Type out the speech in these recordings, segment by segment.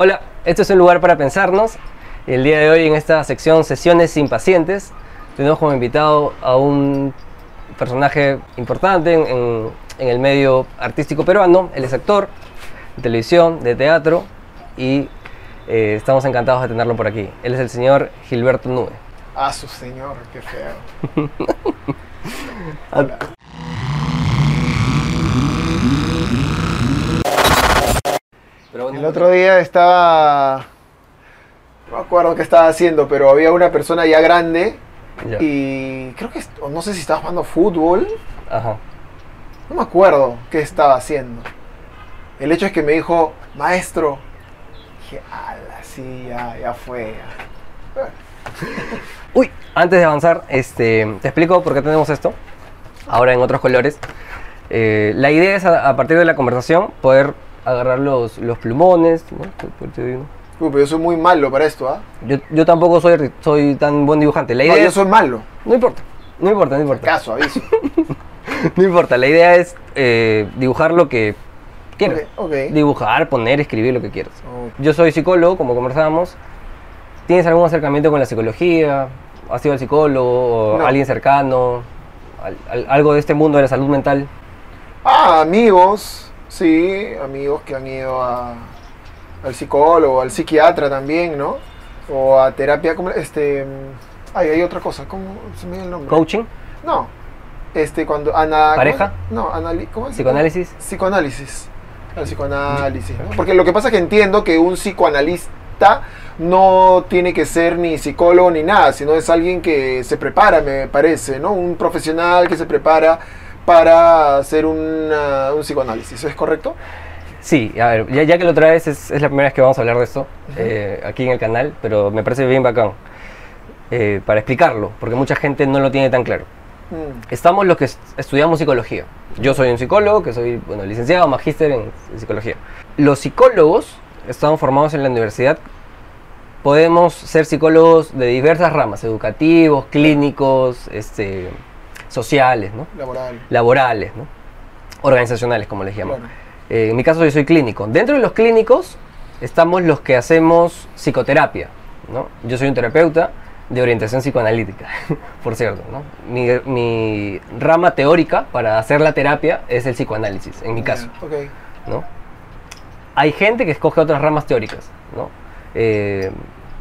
Hola, este es un lugar para pensarnos. El día de hoy en esta sección Sesiones sin pacientes tenemos como invitado a un personaje importante en, en- en el medio artístico peruano. Él es actor de televisión, de teatro y eh, estamos encantados de tenerlo por aquí. Él es el señor Gilberto Nube. Ah, su señor, qué feo. Hola. Pero El otro día estaba. No me acuerdo qué estaba haciendo, pero había una persona ya grande Ya. y creo que. No sé si estaba jugando fútbol. Ajá. No me acuerdo qué estaba haciendo. El hecho es que me dijo, maestro. Dije, ala, sí, ya, ya fue. ya". Uy, antes de avanzar, este, te explico por qué tenemos esto. Ahora en otros colores. Eh, la idea es a, a partir de la conversación poder agarrar los, los plumones. ¿no? Uy, pero yo soy muy malo para esto, ¿ah? Yo, yo tampoco soy, soy tan buen dibujante. La No, idea yo es- soy malo. no importa, no importa, no importa. Caso, aviso. No importa, la idea es eh, dibujar lo que quieras. Dibujar, poner, escribir lo que quieras. Yo soy psicólogo, como conversábamos. ¿Tienes algún acercamiento con la psicología? ¿Has sido al psicólogo? o No. ¿Alguien cercano? Al- al- ¿Algo de este mundo de la salud mental? Ah, amigos, sí, amigos que han ido a, al psicólogo, al psiquiatra también, ¿no? O a terapia, como este, ay, hay otra cosa, ¿cómo se me dio el nombre? ¿Coaching? No, este, cuando, ana, ¿Pareja? ¿cómo? No, anali, ¿cómo es? ¿Psicoanálisis? Psicoanálisis, al psicoanálisis, ¿no? Porque lo que pasa es que entiendo que un psicoanalista no tiene que ser ni psicólogo ni nada, sino es alguien que se prepara, me parece, ¿no? Un profesional que se prepara para hacer una- un psicoanálisis, ¿es correcto? Sí, a ver, ya, ya que lo traes, es, es la primera vez que vamos a hablar de esto eh, aquí en el canal, pero me parece bien bacán eh, para explicarlo, porque mucha gente no lo tiene tan claro. Mm, Estamos los que est- estudiamos psicología. Yo soy un psicólogo, que soy bueno, licenciado, magíster en, en psicología. Los psicólogos estamos formados en la universidad. Podemos ser psicólogos de diversas ramas, educativos, clínicos, este, sociales, ¿no? laboral. laborales, ¿no? organizacionales, como les llaman. Claro. Eh, en mi caso yo soy clínico. Dentro de los clínicos estamos los que hacemos psicoterapia. ¿no? Yo soy un terapeuta de orientación psicoanalítica, por cierto. ¿no? Mi, mi rama teórica para hacer la terapia es el psicoanálisis, en mi caso. Ya, Ok. ¿no? Hay gente que escoge otras ramas teóricas, ¿no? Eh,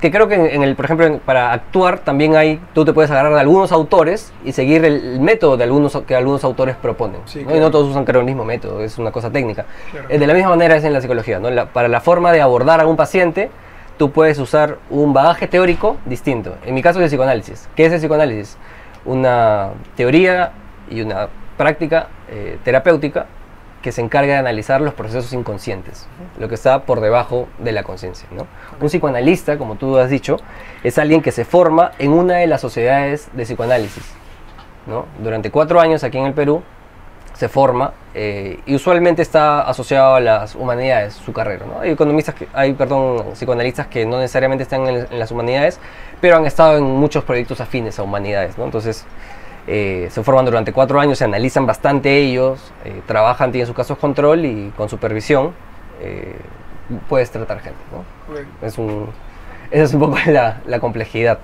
que creo que en, en el, por ejemplo, en- para actuar también hay, tú te puedes agarrar de algunos autores y seguir el, el método de algunos que algunos autores proponen. Sí, ¿no? Y no todos usan creo el mismo método, es una cosa técnica. Claro. Eh, de la misma manera es en la psicología, ¿no? La- para la forma de abordar a un paciente, tú puedes usar un bagaje teórico distinto. En mi caso es el psicoanálisis. ¿Qué es el psicoanálisis? Una teoría y una práctica eh, terapéutica que se encarga de analizar los procesos inconscientes, lo que está por debajo de la conciencia. ¿no? Un psicoanalista, como tú has dicho, es alguien que se forma en una de las sociedades de psicoanálisis. ¿no? Durante cuatro años aquí en el Perú se forma eh, y usualmente está asociado a las humanidades su carrera. ¿no? Hay economistas, que, hay perdón, psicoanalistas que no necesariamente están en, en las humanidades, pero han estado en muchos proyectos afines a humanidades. ¿no? Entonces eh, se forman durante cuatro años, se analizan bastante ellos, eh, trabajan, tienen sus casos control y con supervisión eh, puedes tratar gente. ¿no? Es un, esa es un poco la, la complejidad,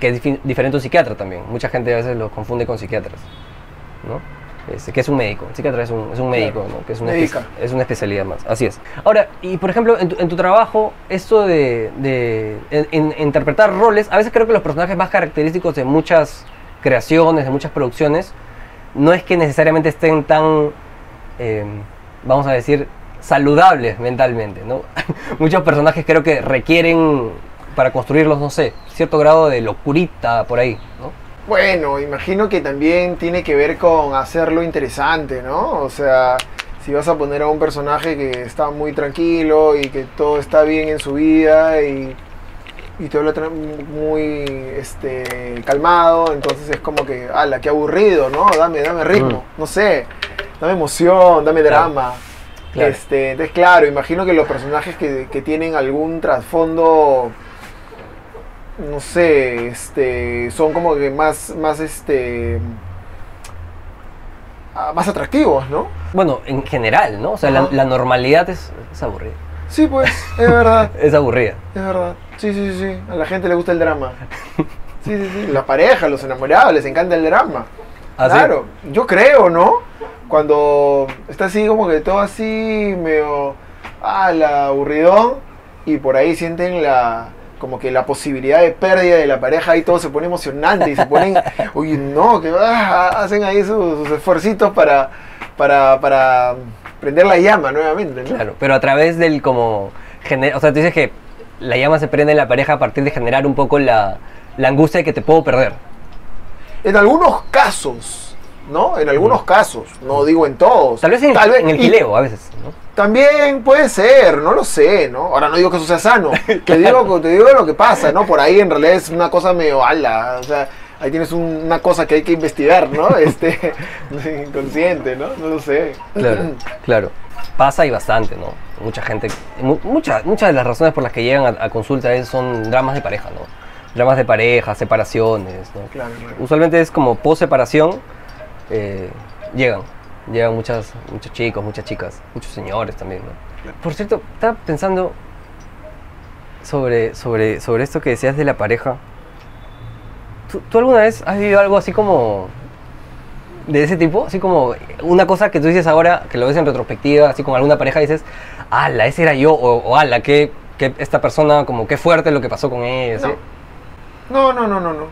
que es difi- diferente a un psiquiatra también. Mucha gente a veces lo confunde con psiquiatras, ¿no? Este, que es un médico. El psiquiatra es un, es un médico, ¿no? Que es una, es una especialidad más. Así es. Ahora, y por ejemplo, en tu, en tu trabajo, esto de, de en- en- interpretar roles, a veces creo que los personajes más característicos de muchas creaciones, de muchas producciones, no es que necesariamente estén tan, eh, vamos a decir, saludables mentalmente, ¿no? Muchos personajes creo que requieren, para construirlos, no sé, cierto grado de locurita por ahí, ¿no? Bueno, imagino que también tiene que ver con hacerlo interesante, ¿no? O sea, si vas a poner a un personaje que está muy tranquilo y que todo está bien en su vida y, y te habla muy este, calmado, entonces es como que, ala, qué aburrido, ¿no? Dame, dame ritmo, no sé, dame emoción, dame drama. Claro. Este, entonces, claro, imagino que los personajes que, que tienen algún trasfondo no sé, este, son como que más, más, este, ah, más atractivos, ¿no? Bueno, en general, ¿no? O sea, la, la normalidad es, es aburrida. Sí, pues, es verdad. es aburrida. Es verdad. Sí, sí, sí, sí. A la gente le gusta el drama. Sí, sí, sí. La pareja, los enamorados, les encanta el drama. ¿Ah, sí? claro, yo creo, ¿no? Cuando está así como que todo así, medio, ah, la aburridón, y por ahí sienten la, como que la posibilidad de pérdida de la pareja y todo se pone emocionante y se ponen, uy, no, que ah, hacen ahí sus, sus esfuercitos para, para, para prender la llama nuevamente, ¿no? Claro, pero a través del como... O sea, tú dices que la llama se prende en la pareja a partir de generar un poco la, la angustia de que te puedo perder. En algunos casos, ¿no? En algunos casos, no digo en todos. Tal vez en, en el gileo a veces, ¿no? También puede ser, no lo sé, ¿no? Ahora no digo que eso sea sano, te, digo, te digo lo que pasa, ¿no? Por ahí en realidad es una cosa medio ala, o sea, ahí tienes un- una cosa que hay que investigar, ¿no? Este, inconsciente, ¿no? No lo sé. Claro, claro. Pasa y bastante, ¿no? Mucha gente, mu- muchas muchas de las razones por las que llegan a, a consulta es- son dramas de pareja, ¿no? Dramas de pareja, separaciones, ¿no? Claro, claro. Usualmente es como post separación, eh, llegan, llegan muchas, muchos chicos, muchas chicas, muchos señores también, ¿no? Por cierto, estaba pensando sobre, sobre, sobre esto que decías de la pareja. ¿Tú, tú alguna vez has vivido algo así como de ese tipo? Así como una cosa que tú dices ahora, que lo ves en retrospectiva, así con alguna pareja, dices, ala, ese era yo, o, o ala, que, que esta persona, como qué fuerte lo que pasó con ella, ¿sí? No, no, no, no, no.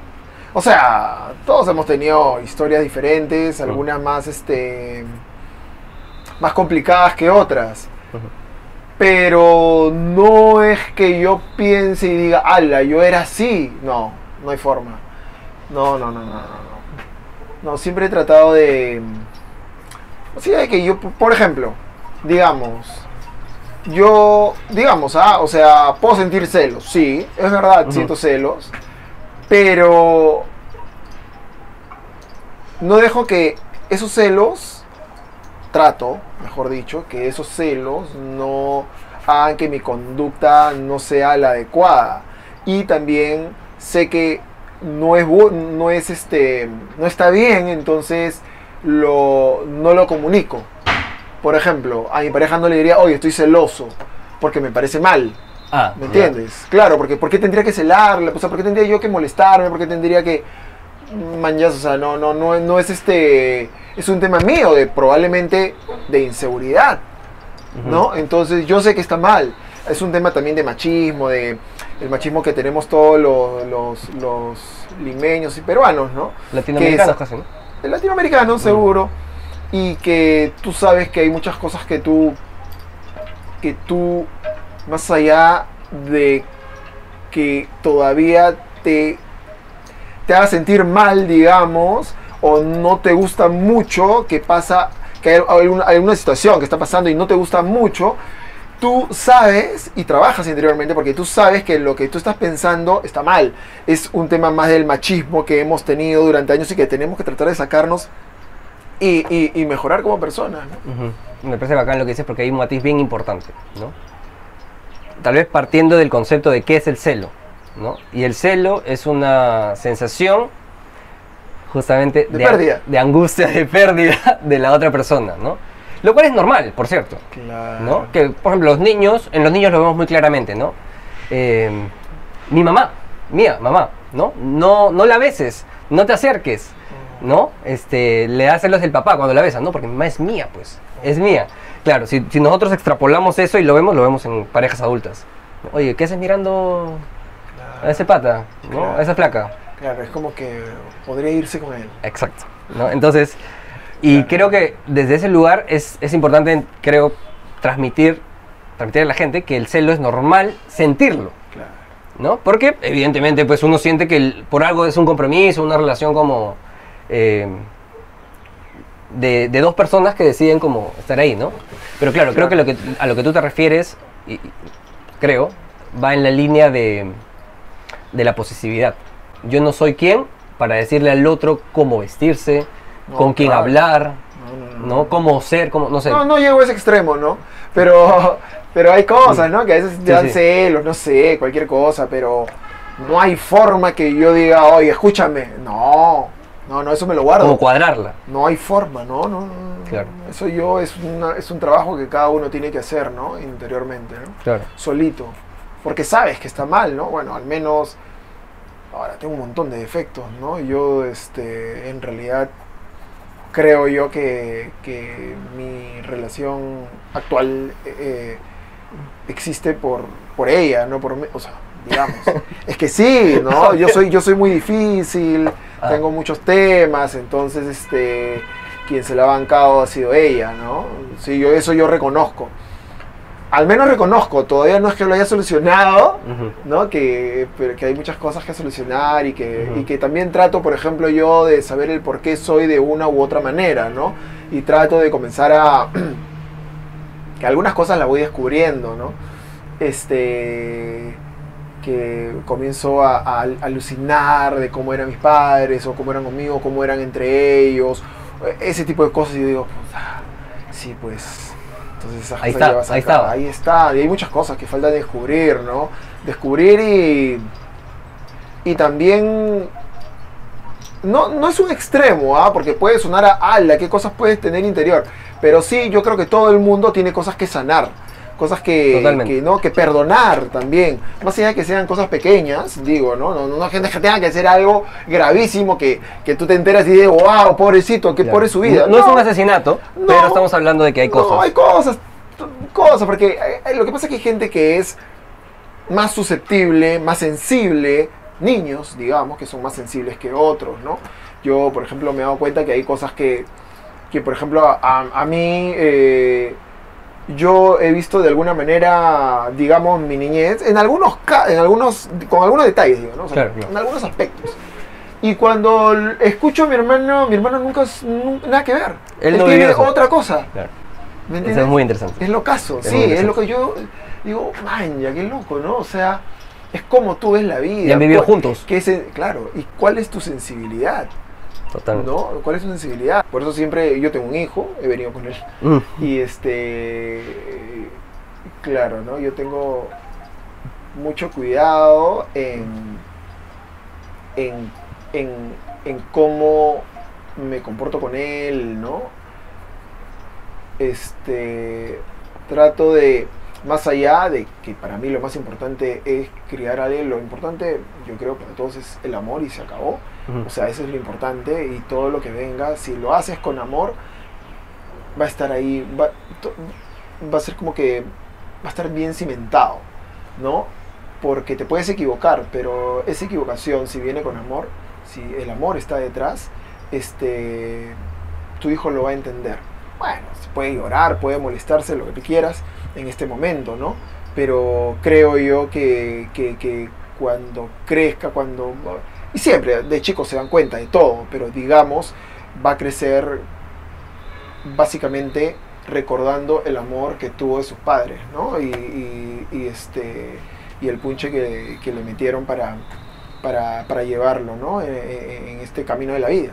O sea, todos hemos tenido historias diferentes, algunas más, este, más complicadas que otras. Pero no es que yo piense y diga, ala, yo era así. No, no hay forma. No, no, no, no, no. No, siempre he tratado de... O sea, de que yo, por ejemplo, digamos, yo, digamos, ah, o sea, puedo sentir celos, sí, es verdad, siento celos, pero no dejo que esos celos, trato, mejor dicho, que esos celos no hagan que mi conducta no sea la adecuada. Y también sé que no es, no es este, no está bien, entonces lo, no lo comunico. Por ejemplo, a mi pareja no le diría, oye, estoy celoso, porque me parece mal. Ah, ¿Me entiendes? Claro, porque ¿por qué tendría que celarla? O sea, ¿por qué tendría yo que molestarme? ¿Por qué tendría que manjas? O sea, no, no, no, no es este, es un tema mío de probablemente de inseguridad. ¿no? Entonces yo sé que está mal. Es un tema también de machismo, de el machismo que tenemos todos los, los, los limeños y peruanos, ¿no? Latinoamericanos casi, latinoamericano seguro y que tú sabes que hay muchas cosas que tú que tú más allá de que todavía te te haga sentir mal digamos o no te gusta mucho que pasa que hay alguna, alguna situación que está pasando y no te gusta mucho tú sabes y trabajas interiormente porque tú sabes que lo que tú estás pensando está mal. Es un tema más del machismo que hemos tenido durante años y que tenemos que tratar de sacarnos y, y- y mejorar como personas. ¿no? Me parece bacán lo que dices porque hay un matiz bien importante, ¿no? Tal vez partiendo del concepto de qué es el celo, ¿no? Y el celo es una sensación justamente De pérdida. de angustia, de pérdida de la otra persona, ¿no? Lo cual es normal, por cierto, ¿no? Que, por ejemplo, los niños, en los niños lo vemos muy claramente, ¿no? Eh, mi mamá, mía, mamá, ¿no? No, no la beses, no te acerques, ¿no? Este, le da celos el papá cuando la besas, ¿no? Porque mi mamá es mía, pues, es mía. Claro, si, si nosotros extrapolamos eso y lo vemos, lo vemos en parejas adultas. Oye, ¿qué haces mirando a ese pata, ¿no? Claro. A esa placa. Claro, es como que podría irse con él. Exacto. ¿no? Entonces, y Claro. creo que desde ese lugar es, es importante, creo, transmitir, transmitir a la gente que el celo es normal sentirlo, Claro. ¿no? Porque evidentemente pues uno siente que el- por algo es un compromiso, una relación como eh, de, de dos personas que deciden como estar ahí, ¿no? Pero claro, creo que, lo que a lo que tú te refieres, y, y creo, va en la línea de, de la posesividad. Yo no soy quien para decirle al otro cómo vestirse, No, con quién claro. hablar, No, no, ¿no? Cómo ser, cómo, no sé. No, no llego a ese extremo, ¿no? Pero, pero hay cosas, ¿no? Que a veces te dan sí. celos, no sé, cualquier cosa, pero no hay forma que yo diga, oye, escúchame. No, No, no, eso me lo guardo. Como cuadrarla. No hay forma, no, no, no, no. Claro. Eso yo es, una- es un trabajo que cada uno tiene que hacer, ¿no? Interiormente, ¿no? Claro. Solito. Porque sabes que está mal, ¿no? Bueno, al menos ahora tengo un montón de defectos, ¿no? Yo, este, en realidad creo yo que, que mi relación actual eh, existe por, por ella, no por mí, o sea, digamos. es que sí, ¿no? Yo soy, yo soy muy difícil, Ah. tengo muchos temas, entonces, este, quien se la ha bancado ha sido ella, ¿no? Sí, yo eso yo reconozco. Al menos reconozco, todavía no es que lo haya solucionado. ¿no? Que, pero que hay muchas cosas que solucionar y que, y que también trato, por ejemplo, yo de saber el por qué soy de una u otra manera, ¿no? Y trato de comenzar a... que algunas cosas las voy descubriendo, ¿no? Este... que comienzo a, a al- alucinar de cómo eran mis padres o cómo eran conmigo, cómo eran entre ellos, ese tipo de cosas y yo digo, "Ah, sí, pues... Entonces esas Ahí cosas está, vas ahí estaba. ahí está, y hay muchas cosas que falta descubrir, ¿no? Descubrir y. Y también. No, no es un extremo, ¿ah? Porque puede sonar a ala, qué cosas puedes tener interior. Pero sí, yo creo que todo el mundo tiene cosas que sanar. Cosas que, que, ¿no? que perdonar también. Más allá de que sean cosas pequeñas, digo, ¿no? No, no, no gente que tenga que hacer algo gravísimo que, que tú te enteras y dices, wow, pobrecito, qué Claro. pobre su vida. No, no es un asesinato, pero estamos hablando de que hay cosas. No, hay cosas, cosas, porque eh, eh, lo que pasa es que hay gente que es más susceptible, más sensible, niños, digamos, que son más sensibles que otros, ¿no? Yo, por ejemplo, me he dado cuenta que hay cosas que, que por ejemplo, a, a mí, eh, yo he visto de alguna manera, digamos, mi niñez, en algunos, en algunos con algunos detalles, digo, ¿no? O sea, Claro, claro. en algunos aspectos. Y cuando escucho a mi hermano, mi hermano nunca, es- nun- nada que ver. Él Él, no tiene eso. otra cosa. Claro. ¿Me Eso entiendes? es muy interesante. Es lo caso, Es sí, es lo que yo digo, ya qué loco, ¿no? O sea, es como tú ves la vida. Y han vivido cuál- juntos. qué se- claro, y cuál es tu sensibilidad, Totalmente. ¿no? ¿Cuál es tu sensibilidad? Por eso siempre yo tengo un hijo, he venido con él. Mm. Y este, claro, ¿no? Yo tengo mucho cuidado en, en, en, en cómo me comporto con él, ¿no? Este, trato de, más allá de que para mí lo más importante es criar a alguien, lo importante yo creo para todos es el amor y se acabó. Ujú. O sea, eso es lo importante y todo lo que venga, si lo haces con amor, va a estar ahí, va, to- va a ser como que va a estar bien cimentado, ¿no? Porque te puedes equivocar, pero esa equivocación, si viene con amor, si el amor está detrás, este, tu hijo lo va a entender. Bueno, se puede llorar, puede molestarse, lo que tú quieras en este momento, ¿no? Pero creo yo que, que- cuando crezca, cuando... Y siempre, de chicos se dan cuenta de todo, pero digamos, va a crecer básicamente recordando el amor que tuvo de sus padres, ¿no? Y, este, y el punche que, que le metieron para, para, para llevarlo, ¿no? En, en- en este camino de la vida.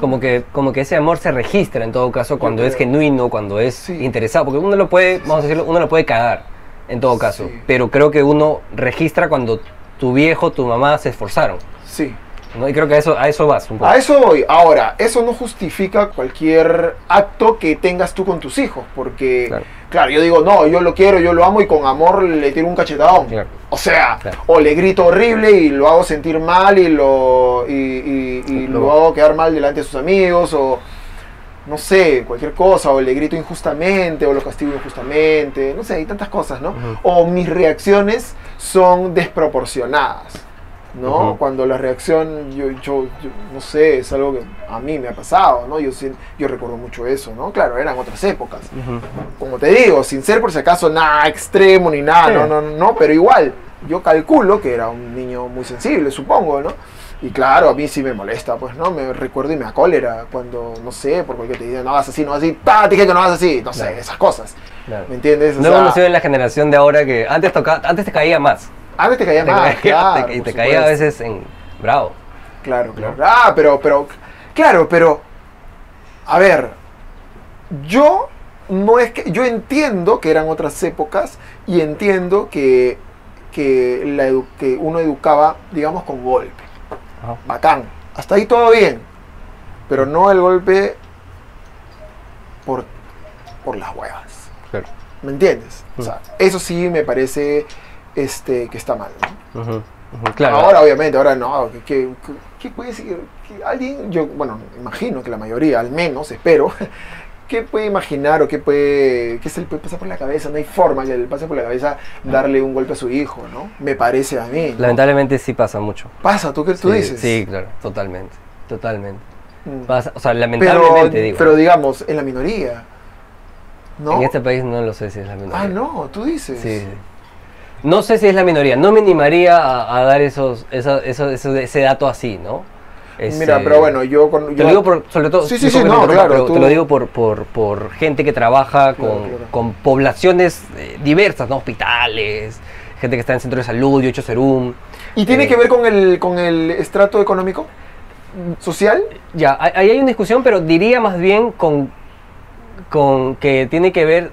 Como que, como que ese amor se registra en todo caso cuando es genuino, cuando es Sí. interesado, porque uno lo puede, vamos a decirlo, uno lo puede cagar en todo caso, Sí. pero creo que uno registra cuando tu viejo, tu mamá se esforzaron, Sí. ¿No? Y creo que a eso, a eso vas un poco. A eso voy. Ahora, eso no justifica cualquier acto que tengas tú con tus hijos, porque, Claro. claro, yo digo, no, yo lo quiero, yo lo amo y con amor le tiro un cachetadón. Claro. O sea, Claro. o le grito horrible y lo hago sentir mal y lo, y, y- y Luego- lo hago quedar mal delante de sus amigos, o no sé, cualquier cosa, o le grito injustamente, o lo castigo injustamente, no sé, hay tantas cosas, ¿no? O mis reacciones son desproporcionadas, ¿no? Cuando la reacción, yo, yo, yo no sé, es algo que a mí me ha pasado, ¿no? Yo, yo recuerdo mucho eso, ¿no? Claro, eran otras épocas como te digo, sin ser por si acaso nada extremo ni nada, Sí. no, no, no, pero igual, yo calculo que era un niño muy sensible, supongo, ¿no? Y claro, a mí sí me molesta, pues, ¿no? Me recuerdo y me acólera cuando, no sé, por cualquier te diga, no hagas así, no hagas así, ¡pa! Te dije que no hagas así, no sé, Claro. esas cosas, Claro. ¿me entiendes? O No sea, en la generación de ahora que antes tocaba, antes te caía más. Antes te caía Te más, caía- claro, te- y te caía a veces en bravo. Claro, claro. Ah, pero, pero, claro, pero, a ver, yo no es que, yo entiendo que eran otras épocas y entiendo que, que, la edu- que uno educaba, digamos, con golpe. Ajá. Bacán. Hasta ahí todo bien. pero no el golpe por, por las huevas. Claro. ¿Me entiendes? O sea, eso sí me parece este, que está mal. ¿no? Claro. Ahora, obviamente, ahora no. ¿Qué, qué, puede decir? alguien, yo, bueno, imagino que la mayoría, al menos, espero, ¿qué puede imaginar o qué puede, qué se le puede pasar por la cabeza? No hay forma que le pase por la cabeza darle un golpe a su hijo, ¿no? Me parece a mí. ¿no? Lamentablemente sí pasa mucho. Pasa, ¿tú qué tú sí, dices? Sí, claro, totalmente. Totalmente. Mm. Pasa, o sea, Pero, lamentablemente digo. pero digamos, en la minoría. ¿No? En este país no lo sé si es la minoría. Ah, no, tú dices. Sí, sí. No sé si es la minoría. No me animaría a, a dar esos, esa- ese dato así, ¿no? Mira, Este, pero bueno, yo con. Te yo- lo digo por, sobre todo, Sí, sí, sí, te no, claro, pero tú- te lo digo por, por, por gente que trabaja con, claro. con poblaciones eh, diversas, ¿no? Hospitales, gente que está en centros de salud, Yocho Serum. ¿Y tiene eh, que ver con el, con el estrato económico? ¿Social? Ya, ahí hay una discusión, pero diría más bien con, con que tiene que ver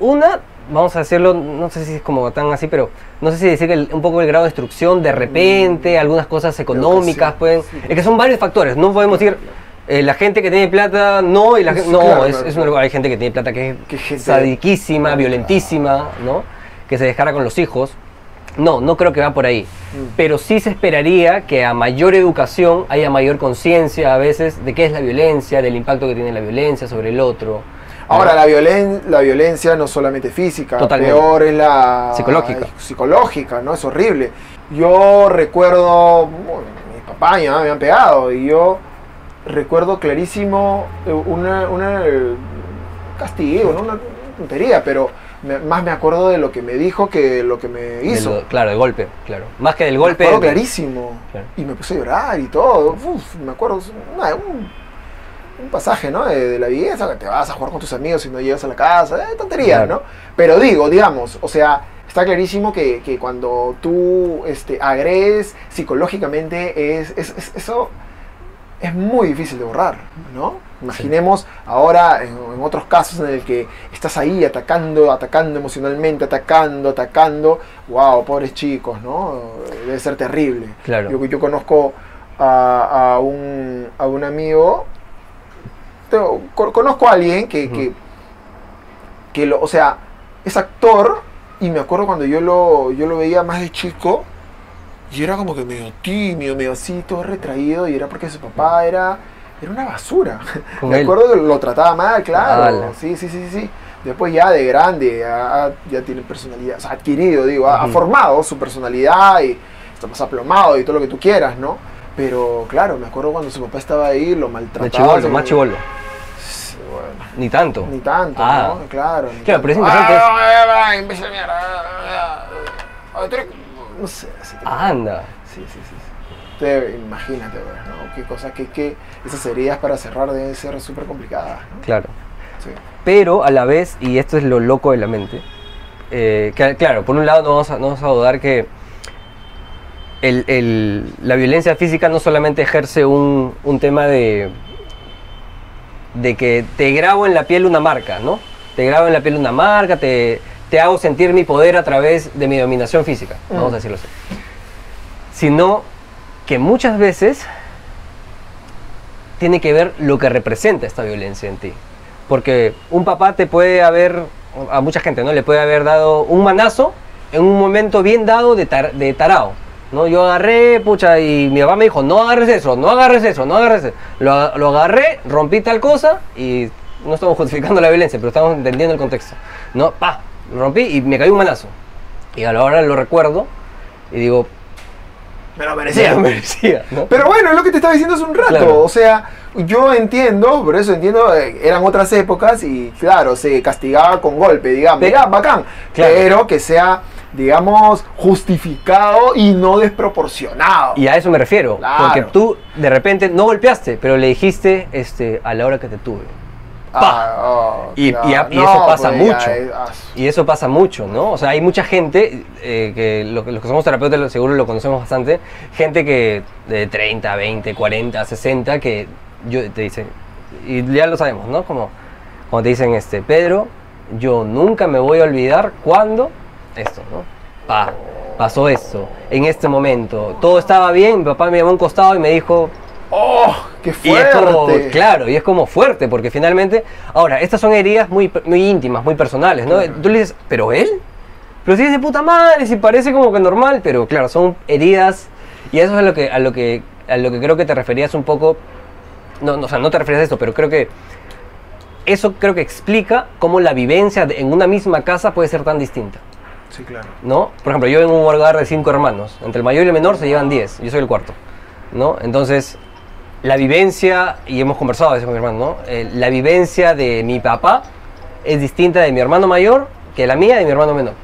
una, vamos a decirlo, no sé si es como tan así, pero no sé si decir que el- un poco el grado de instrucción de repente, algunas cosas económicas pueden... sí. Es que son varios factores, no podemos decir... eh, la gente que tiene plata no y la gente no claro, es, es una- hay gente que tiene plata que es sadiquísima violentísima no que se dejara con los hijos no no creo que va por ahí Mm. pero sí se esperaría que a mayor educación haya mayor conciencia a veces de qué es la violencia, del impacto que tiene la violencia sobre el otro. Ahora, la, violen- la violencia no solamente física, Totalmente. peor es la Psicológica. psicológica, ¿no? Es horrible. Yo recuerdo, bueno, mis papás ya me han pegado y yo recuerdo clarísimo eh, una, una castigo, ¿no? una tontería, pero me- más me acuerdo de lo que me dijo que lo que me hizo. claro, el golpe, claro. Más que del Me golpe. acuerdo clarísimo. Claro. Y me puse a llorar y todo. Uf, me acuerdo. una- un, un pasaje, ¿no? De, de la belleza, que te vas a jugar con tus amigos y no llegas a la casa. Eh, tonterías, Claro. ¿no? Pero digo, digamos, o sea, está clarísimo que, que cuando tú este, agredes psicológicamente, es, es- es- eso es muy difícil de borrar, ¿no? Imaginemos ahora en, en otros casos en el que estás ahí atacando, atacando emocionalmente, atacando, atacando. Wow, pobres chicos, ¿no? Debe ser terrible. Claro. Yo, yo conozco a, a un, a un amigo, tengo- conozco a alguien que, que, que lo, o sea, es actor y me acuerdo cuando yo lo, yo lo veía más de chico y era como que medio tímido, medio así, todo retraído y era porque su papá era, era una basura. Me él. acuerdo que lo trataba mal, claro. Sí, sí, sí, sí, sí. Después ya de grande, ya, ya tiene personalidad, o sea, adquirido, digo, ha- formado su personalidad y está más aplomado y todo lo que tú quieras, ¿no? Pero claro, me acuerdo cuando su papá estaba ahí, lo maltrataba. De chivolo, más chivolo. Sí, bueno, Ni tanto. ni tanto, Ah. ¿no? Claro. ni Claro, pero es interesante Ah, No sé, así te- Anda. Sí, sí, sí. sí. Te- imagínate, pues, ¿no? Qué cosa que, que esas heridas para cerrar deben ser súper complicadas, ¿no? Claro. Sí. Pero a la vez, y esto es lo loco de la mente, eh, que, claro, por un lado no vamos a, no vamos a dudar que el- el- la violencia física no solamente ejerce un, un tema de, de que te grabo en la piel una marca, ¿no? Te grabo en la piel una marca, te, te hago sentir mi poder a través de mi dominación física, vamos Mm. a decirlo así. Sino que muchas veces tiene que ver lo que representa esta violencia en ti. Porque un papá te puede haber, a mucha gente, ¿no? Le puede haber dado un manazo en un momento bien dado de, tar- de tarao. ¿No? Yo agarré, pucha, y mi papá me dijo, no agarres eso, no agarres eso, no agarres eso. Lo, lo agarré, rompí tal cosa y no estamos justificando la violencia, pero estamos entendiendo el contexto. ¿No? Pa, lo rompí y me cayó un manazo. Y a la hora lo recuerdo y digo, Me lo merecía. lo merecía, ¿no? Pero bueno, es lo que te estaba diciendo hace un rato. Claro. O sea, yo entiendo, por eso entiendo, eh, eran otras épocas y claro, se castigaba con golpe, digamos. Pe- ya, bacán. Claro. Pero que sea, digamos, justificado y no desproporcionado. Y a eso me refiero, Claro. porque tú de repente no golpeaste, pero le dijiste este, a la hora que te tuve. Ah, oh, Y- claro. y a- y eso pasa ya, mucho. es- ah, Y eso pasa mucho, ¿no? O sea, hay mucha gente, eh, que lo- los que somos terapeutas seguro lo conocemos bastante, gente que de 30, 20, 40, 60, que yo, te dicen, y ya lo sabemos, ¿no? Como cuando te dicen, este, Pedro, yo nunca me voy a olvidar cuando esto, ¿no? Pa, pasó esto, en este momento, todo estaba bien, mi papá me llamó a un costado y me dijo, ¡Oh! Qué Y es como, fuerte. claro, y es como fuerte, porque finalmente, ahora, estas son heridas muy, muy íntimas, muy personales, ¿no? Claro. Tú le dices, ¿pero él? Pero si es de puta madre, si parece como que normal, pero claro, son heridas, y eso es a lo que, a lo que, a lo que creo que te referías un poco, no, no, o sea, no te referías a esto, pero creo que eso creo que explica cómo la vivencia en una misma casa puede ser tan distinta. Sí, claro. ¿no? Por ejemplo, yo en un hogar de cinco hermanos, entre el mayor y el menor se llevan 10, yo soy el cuarto, ¿no? Entonces, la vivencia, y hemos conversado a veces con mi hermano, ¿no? Eh, la vivencia de mi papá es distinta de mi hermano mayor que la mía de mi hermano menor.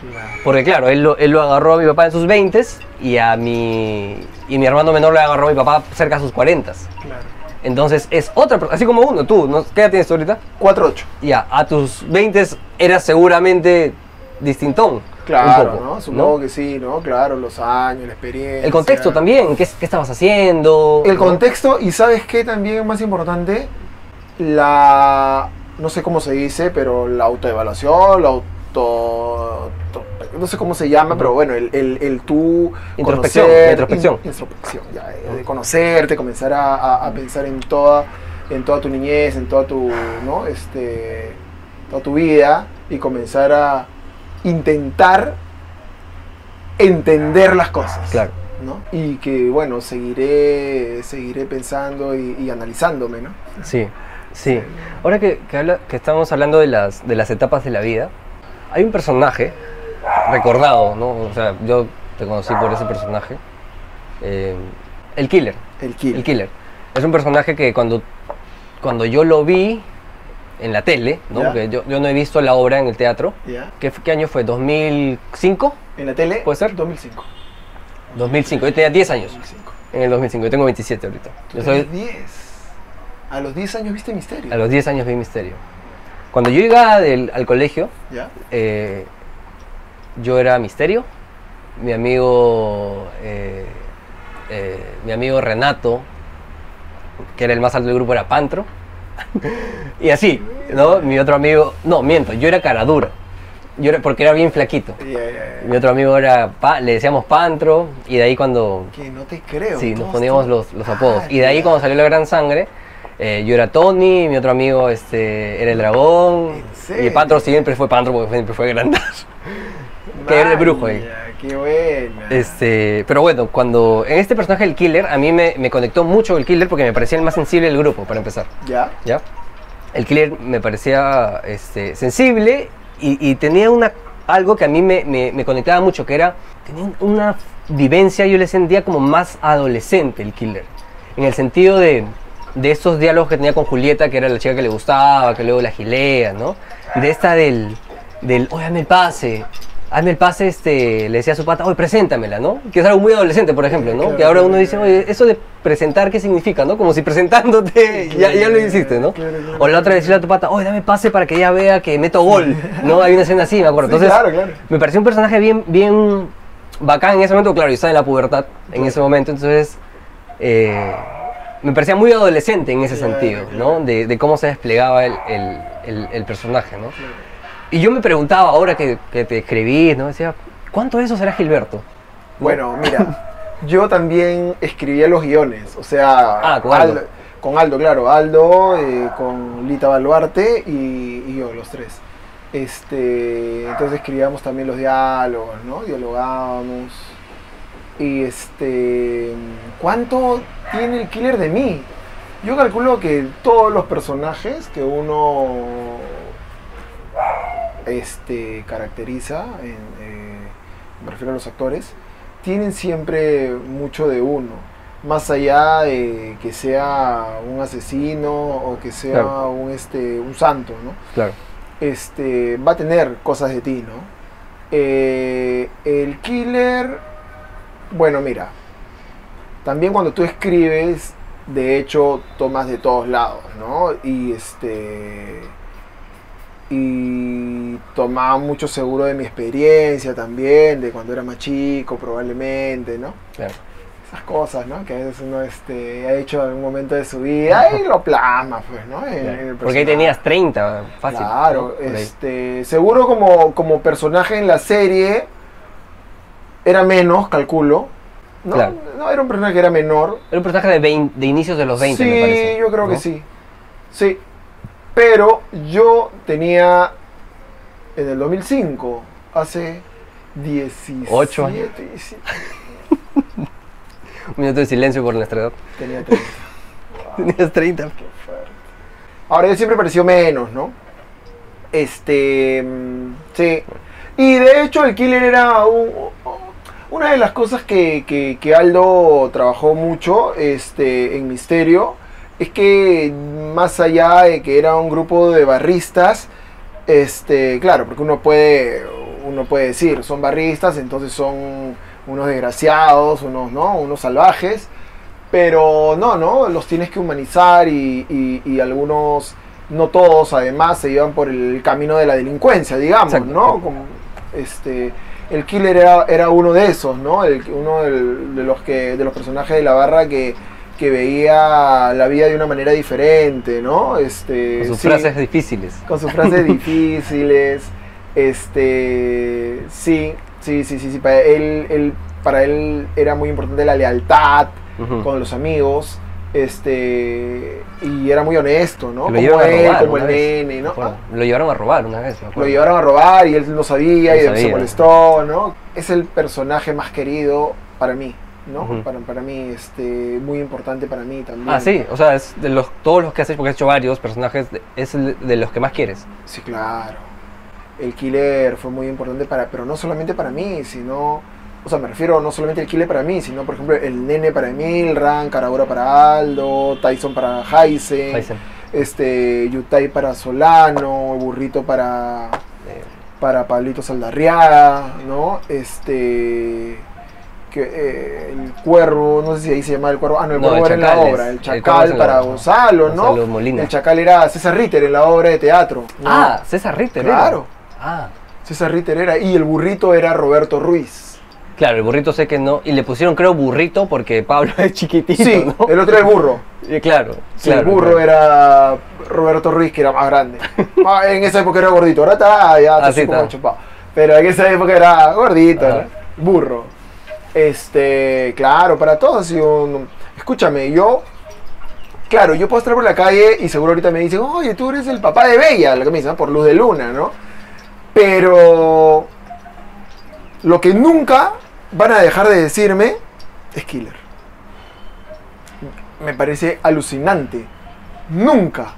Claro. Porque claro, él lo, él lo agarró a mi papá en sus 20 y a mi, y mi hermano menor le agarró a mi papá cerca de sus 40. Claro. Entonces es otra, así como uno, tú, ¿no? ¿qué edad tienes tú ahorita? 4-8. Ya, a tus 20 eras seguramente distintón. Claro, poco, ¿no? Supongo que sí, ¿no? Claro, los años, la experiencia. El contexto también, ¿qué, qué estabas haciendo? El ¿no? contexto, y sabes qué también más importante, la, no sé cómo se dice, pero la autoevaluación, la auto, no sé cómo se llama, pero bueno, el, el, el tú Introspección, conocer- introspección. in- introspección, ya, eh, de conocerte, comenzar a, a- a pensar en toda, en toda tu niñez, en toda tu, ¿no? Este, toda tu vida y comenzar a intentar entender las cosas. Claro. ¿no? Y que bueno, seguiré, seguiré pensando y, y analizándome, ¿no? Sí, sí. Ahora que, que, habla- que estamos hablando de las, de las etapas de la vida, hay un personaje recordado, ¿no? O sea, yo te conocí por ese personaje. eh, el Killer. El kill. El Killer. Es un personaje que cuando, cuando yo lo vi en la tele, ¿no? Porque yo, yo no he visto la obra en el teatro. ¿Qué, qué año fue? ¿2005? ¿En la tele? ¿Puede ser? 2005. 2005. Yo tenía 10 años 2005. en el 2005. Yo tengo 27 ahorita. Yo soy, 10. A los 10 años viste Misterio. a los 10 años vi Misterio. Cuando yo iba del- al colegio, eh, yo era Misterio, mi amigo, eh, eh, mi amigo Renato, que era el más alto del grupo, era Pantro. Y así, ¿no? Mi otro amigo, no, miento, yo era Caradura. Yo era, porque era bien flaquito. Mi otro amigo era, Pa- le decíamos Pantro, y de ahí cuando Que no te creo. Sí, nos poníamos los, los apodos. Ah, Y de ahí ya. cuando salió la gran sangre, eh, yo era Tony, mi otro amigo este, era el dragón. ¿En Y? Pantro siempre fue Pantro porque siempre fue grandazo. que era el brujo ahí. Qué buena. Este, pero bueno, cuando en este personaje el killer, a mí me, me conectó mucho el killer porque me parecía el más sensible del grupo, para empezar. ¿Ya? ¿ya? El killer me parecía este, sensible y, y tenía una, algo que a mí me, me- me conectaba mucho, que era, tenía una vivencia, yo le sentía como más adolescente el killer, en el sentido de, de estos diálogos que tenía con Julieta, que era la chica que le gustaba, que luego la gilea, ¿no? De esta del, del oye, hazme el pase. Hazme el pase, este, le decía a su pata, oye, preséntamela, ¿no? Que es algo muy adolescente, por ejemplo, ¿no? Claro, que ahora uno dice, oye, eso de presentar, ¿qué significa, no? Como si presentándote ya, ya lo hiciste, ¿no? Claro. O la otra decirle a tu pata, oye, dame pase para que ella vea que meto gol, ¿no? Hay una escena así, me acuerdo. Sí, Entonces, claro, claro. me pareció un personaje bien, bien bacán en ese momento, claro, yo estaba en la pubertad en ese momento, entonces eh, me parecía muy adolescente en ese sentido. ¿no? De, de cómo se desplegaba el, el- el- el personaje, ¿no? Y yo me preguntaba, ahora que, que te escribí, ¿no? Decía, ¿cuánto de eso será Gilberto? Bueno, mira, yo también escribía los guiones, o sea, Ah, con Aldo. con Aldo, claro, Aldo, eh, con Lita Baluarte y, y yo, los tres. Este, entonces escribíamos también los diálogos, ¿no? Dialogábamos. Y este, ¿cuánto tiene el killer de mí? Yo calculo que todos los personajes que uno este, caracteriza, en, eh, me refiero a los actores, tienen siempre mucho de uno. Más allá de que sea un asesino o que sea Claro. un, este, un santo, ¿no? Claro. este, va a tener cosas de ti, ¿no? Eh, el killer, bueno, mira, también cuando tú escribes, de hecho, tomas de todos lados, ¿no? Y este. Y tomaba mucho seguro de mi experiencia también, de cuando era más chico, probablemente, ¿no? Claro. Esas cosas, ¿no? Que a veces uno este, ha hecho en algún momento de su vida y lo plasma, pues, ¿no? En- en el Porque ahí tenías 30, fácil. Claro, este, seguro como, como personaje en la serie era menos, calculo, ¿no? Claro. No, era un personaje que era menor. Era un personaje de, 20 de inicios de los 20, sí, me parece. yo creo que sí. Sí. Pero yo tenía en el 2005, hace 17 Ocho años. 17, Un minuto de silencio por nuestra edad. tenía 30. Tenías 30. Qué fuerte. Ahora yo siempre pareció menos, ¿no? Este, mm, sí. Y de hecho el killer era un- una de las cosas que, que- que Aldo trabajó mucho este, en Misterio. Es que más allá de que era un grupo de barristas, este, claro, porque uno puede, uno puede decir, son barristas, entonces son unos desgraciados, unos, ¿no? unos salvajes. Pero no, ¿no? Los tienes que humanizar y, y- y algunos, no todos además, se llevan por el camino de la delincuencia, digamos, Exacto. ¿no? Como, este, el killer era, era uno de esos, ¿no? El, uno del- de, los que, de los personajes de la barra que, que veía la vida de una manera diferente, ¿no? Este, Con sus sí frases difíciles. con sus frases difíciles. Este, sí, sí, sí, sí, sí. Para él, él- para él era muy importante la lealtad con los amigos. Este, y era muy honesto, ¿no? Lo Como él, robar como el vez, nene, ¿no? Lo llevaron a robar una vez, Lo llevaron a robar y él no sabía y se molestó, ¿no? Es el personaje más querido para mí, ¿no? Para, para mí, este, muy importante para mí también. Ah, sí, o sea, es de los, todos los que has hecho, porque has hecho varios personajes, es el de los que más quieres. Sí, claro. El killer fue muy importante para, pero no solamente para mí, sino, o sea, me refiero no solamente el killer para mí, sino por ejemplo el nene para Milran, Carabora para Aldo, Tyson para Heisen, este, Yutai para Solano, Burrito para, Eh, para Pablito Saldarriaga, ¿no? Este, que, eh, el cuervo, no sé si ahí se llama el cuervo, ah, no, el No, cuervo el era en la es- obra, el es chacal para. Gonzalo, ¿no? Gonzalo Molina. El chacal era César Ritter en la obra de teatro. ¿no? Ah, César Ritter. era. Claro. Ah, César Ritter era. Y el burrito era Roberto Ruiz. claro, el burrito sé que no. Y le pusieron, creo, burrito porque Pablo es chiquitito, Sí, ¿no? el otro era el burro. Y claro, Sí, claro, el burro claro. era Roberto Ruiz, que era más grande. Ah, en esa época era gordito, ahora está ya está Ah, así como está. chupado. Pero en esa época era gordito, burro. Este, claro, para todos. un- Escúchame, yo. Claro, yo puedo estar por la calle y seguro ahorita me dicen, oye, tú eres el papá de Bella, lo que me dicen, ¿no? por luz de luna, ¿no? Pero lo que nunca van a dejar de decirme es killer. Me parece alucinante. Nunca.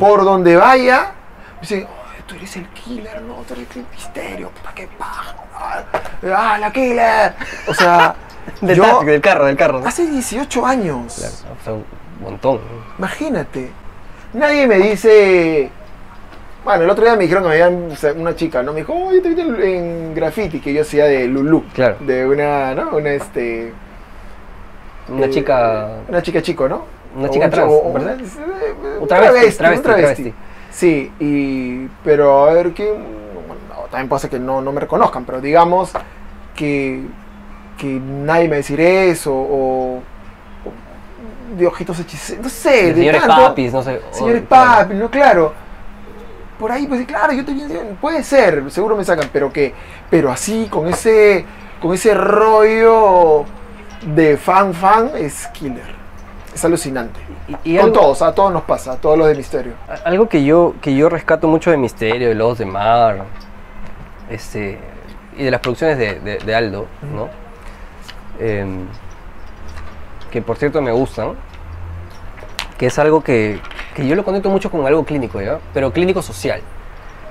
Por donde vaya, me dicen, "Oye, tú eres el killer, no, tú eres el misterio, puta que paja. Ah, la killer. O sea, Del, yo del carro, del carro. ¿no? hace 18 años. Claro, o sea, un montón. Imagínate. Nadie me dice. Bueno, el otro día me dijeron que me habían. o sea, Una chica, ¿no? Me dijo, oye, te vi en, en graffiti que yo hacía de Lulu. Claro. De una, ¿no? Una, este. Una eh, chica. Una chica chico, ¿no? Una O chica un trans, chico- ¿verdad? Un travesti, travesti, travesti. Sí, y. Pero a ver, que. También puede ser que no, no me reconozcan, pero digamos que. Que nadie me decir eso, o. o de ojitos hechiceros. No sé, de señores tanto- papis, no sé. Señores oh, claro. papi, no, claro. Por ahí, pues claro, yo te puede ser, seguro me sacan, pero que, pero así, con ese, con ese rollo de fan fan, es killer. Es alucinante. Y, y con algo, todos, a todos nos pasa, a todos los de misterio. algo que yo, que yo rescato mucho de Misterio, de Lobos de Mar, este, y de las producciones de, de- de Aldo, ¿no? Em, que por cierto me gustan, que es algo que, que yo lo conecto mucho con algo clínico, ¿ya? Pero clínico social,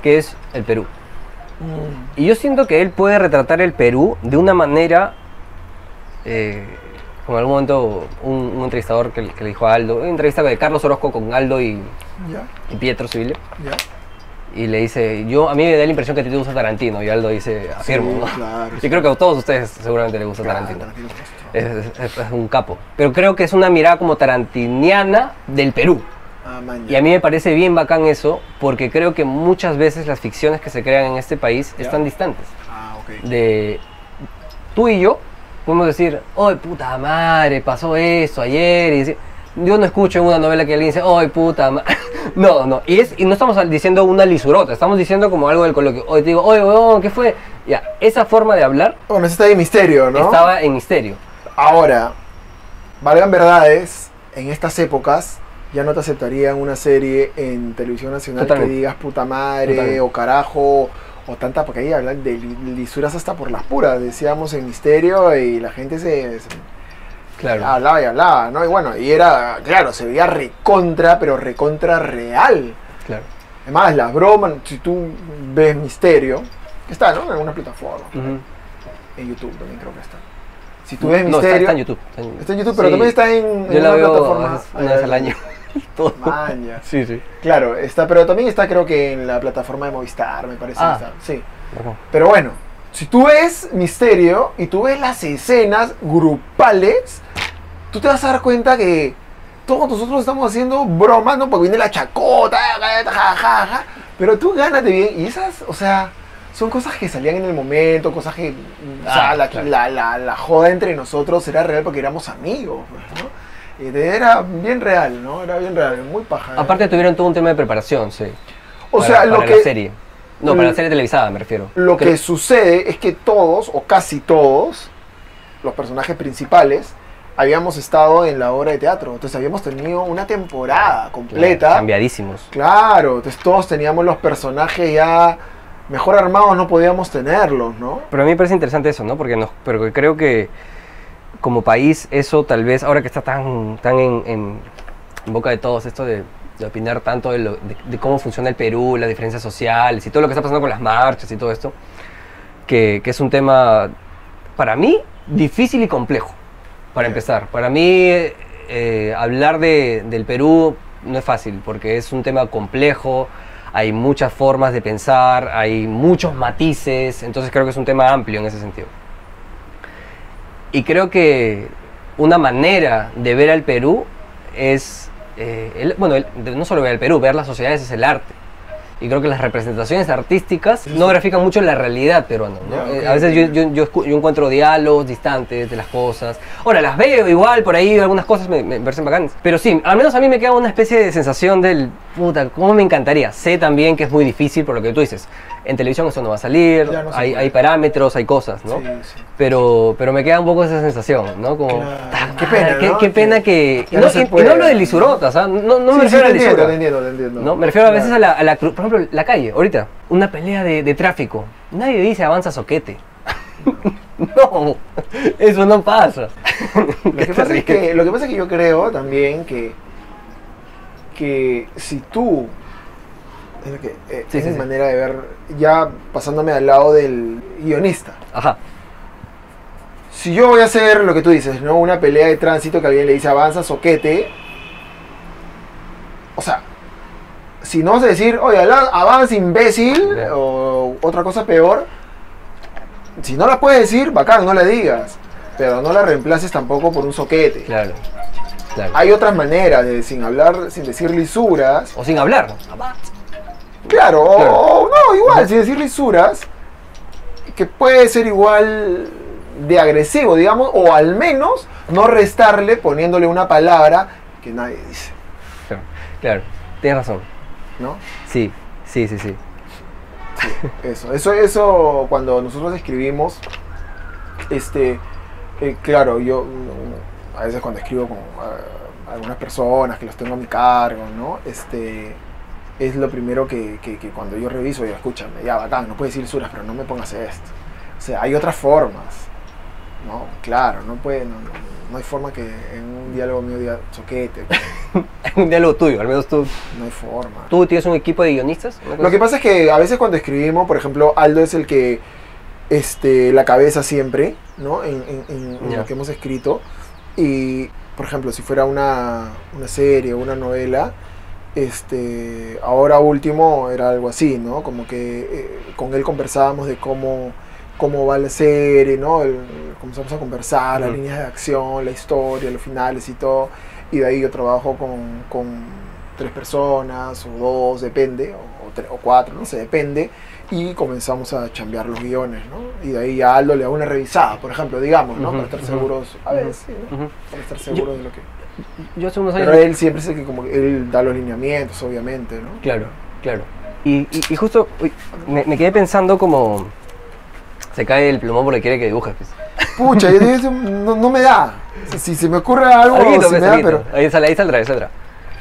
que es el Perú. Y yo siento que él puede retratar el Perú de una manera, eh, como en algún momento un, un entrevistador que, que le dijo a Aldo, una entrevista de Carlos Orozco con Aldo y, y Pietro Civile. Y le dice, yo a mí me da la impresión que a ti te gusta Tarantino, y Aldo dice, afirmo, Sí, ¿no? claro, y sí. creo que a todos ustedes seguramente les gusta Claro, Tarantino. Es. Es, es- es un capo. Pero creo que es una mirada como tarantiniana del Perú. Ah, Y a mí me parece bien bacán eso, porque creo que muchas veces las ficciones que se crean en este país Ya. están distantes. Ah, ok. De tú y yo podemos decir, ¡ay puta madre! Pasó eso ayer. Y decir, yo no escucho en una novela que alguien dice, ¡ay puta madre! No, no. Y, es, y no estamos diciendo una lisurota, estamos diciendo como algo del coloquio. Hoy te digo, ¡oye, weón, qué fue! Ya, esa forma de hablar Bueno, eso está de misterio, ¿no? estaba en misterio. Ahora, valgan verdades, en estas épocas ya no te aceptarían una serie en televisión nacional Totalmente. que digas puta madre Totalmente. o carajo o tanta, porque ahí hablan de li- lisuras hasta por las puras, decíamos en misterio y la gente se, se Claro. hablaba y hablaba, ¿no? Y bueno, y era, claro, se veía recontra, pero recontra real. claro. Además, las bromas, si tú ves misterio, que está, ¿no? En alguna plataforma, en YouTube también creo que está. Si tú ves No, está, misterio... está en YouTube. Está en, Está en YouTube, pero Sí. también está en, en Yo la una veo plataforma. una vez al año. Todo. Maña. Sí, sí. Claro, está, pero también está creo que en la plataforma de Movistar, me parece. Ah. está, Sí. Pero bueno, si tú ves Misterio y tú ves las escenas grupales, tú te vas a dar cuenta que todos nosotros estamos haciendo bromas, ¿no? Porque viene la chacota, ja, ja, ja, ja, pero tú gánate bien. Y esas, o sea, son cosas que salían en el momento, cosas que, o sea, Ah, la, claro. la, la, la joda entre nosotros era real porque éramos amigos, pues, ¿no? Y de- era bien real, ¿no? Era bien real, muy paja. ¿eh? Aparte tuvieron todo un tema de preparación, sí. o para- sea, lo que... serie. No, para la Mm. serie televisada me refiero. Lo que sucede es que todos, o casi todos, los personajes principales, habíamos estado en la obra de teatro. Entonces habíamos tenido una temporada completa. Cambiadísimos. Claro, entonces todos teníamos los personajes ya mejor armados, no podíamos tenerlos, ¿no? Pero a mí me parece interesante eso, ¿no? Porque, nos, pero creo que como país eso tal vez, ahora que está tan, tan en- en boca de todos, esto de, de opinar tanto de, lo- de- de cómo funciona el Perú, las diferencias sociales y todo lo que está pasando con las marchas y todo esto, que, que es un tema, para mí, difícil y complejo, para empezar. Para mí, eh, hablar de- del Perú no es fácil, porque es un tema complejo, hay muchas formas de pensar, hay muchos matices, entonces creo que es un tema amplio en ese sentido. Y creo que una manera de ver al Perú es, eh, el- bueno, el- no solo ver al Perú, ver las sociedades es el arte. Y creo que las representaciones artísticas no grafican mucho la realidad peruana. Eh, a veces yo, ok. yo, yo escu- yo encuentro diálogos distantes de las cosas. Ahora, las veo igual, por ahí algunas cosas me, me parecen bacanas. Pero sí, al menos a mí me queda una especie de sensación del, puta, ¿cómo me encantaría? Sé también que es muy difícil por lo que tú dices. En televisión eso no va a salir, no hay, parámetros, hay cosas, ¿no? Sí, sí. Pero, pero me queda un poco esa sensación, ¿no? Como, Claro. "Ta Qué pena, qué, ¿no? qué pena que... Y no y- y no hablo de lisurotas, ¿ah? no, no Sí, me refiero a entiendo. ¿no? Me refiero a veces a Claro. la, a la por ejemplo, la calle, ahorita, una pelea de, de tráfico. Nadie dice avanza soquete. no, eso no pasa. Lo que, pasa es que, lo que pasa es que yo creo también que, que si tú, es, que, eh, Sí, es sí, mi sí. manera de ver, ya pasándome al lado del guionista, Ajá, si yo voy a hacer lo que tú dices, ¿no? Una pelea de tránsito que alguien le dice avanza, soquete. O sea, si no vas a decir, oye, avanza, imbécil, o otra cosa peor, si no la puedes decir, bacán, no la digas. Pero no la reemplaces tampoco por un soquete. claro. Claro. Hay otras maneras de, sin hablar, sin decir lisuras. O sin hablar. Claro, Claro. o no, igual, sin decir lisuras, que puede ser igual de agresivo, digamos, o al menos no restarle poniéndole una palabra que nadie dice, Claro, claro, tienes razón. ¿no? Sí, sí, sí, sí. Eso, eso, eso cuando nosotros escribimos, este, eh, claro, yo a veces cuando escribo con ah, algunas personas que los tengo a mi cargo, ¿no? Este, es lo primero que, que- que cuando yo reviso, ya escúchame, ya bacán, no puedes decir suras, pero no me pongas esto. O sea, hay otras formas, ¿no? Claro, no puede, no, no- no hay forma que en un diálogo mío diga soquete, un diálogo tuyo, al menos tú. no hay forma. ¿Tú tienes un equipo de guionistas? ¿Una cosa Lo que pasa es que a veces cuando escribimos, por ejemplo, Aldo es el que este, la cabeza siempre, ¿no? En, en- en- Ya. lo que hemos escrito. Y, por ejemplo, si fuera una, una serie o una novela, este, ahora último era algo así, ¿no? Como que eh, con él conversábamos de cómo, cómo va la serie, ¿no? El- comenzamos a conversar, las líneas de acción, la historia, los finales y todo. Y de ahí yo trabajo con, con tres personas o dos, depende, o, o tre- o cuatro, no sé, depende. Y comenzamos a chambear los guiones, ¿no? Y de ahí a Aldo le hago una revisada, por ejemplo, digamos, ¿no? Ujú, Para estar seguros, a sí, ¿no? Ujú. Para estar seguros de lo que... Yo hace unos años... Pero él siempre es el que como él da los lineamientos, obviamente, ¿no? Claro, claro. Y, y- y justo uy, me, me quedé pensando como Se cae el plumón porque quiere que dibujes. Pues. Pucha, yo digo, no, no me da. Si se me ocurre algo, Alguito, sí pues, me da, pero... Ahí, sal- ahí saldrá, ahí saldrá.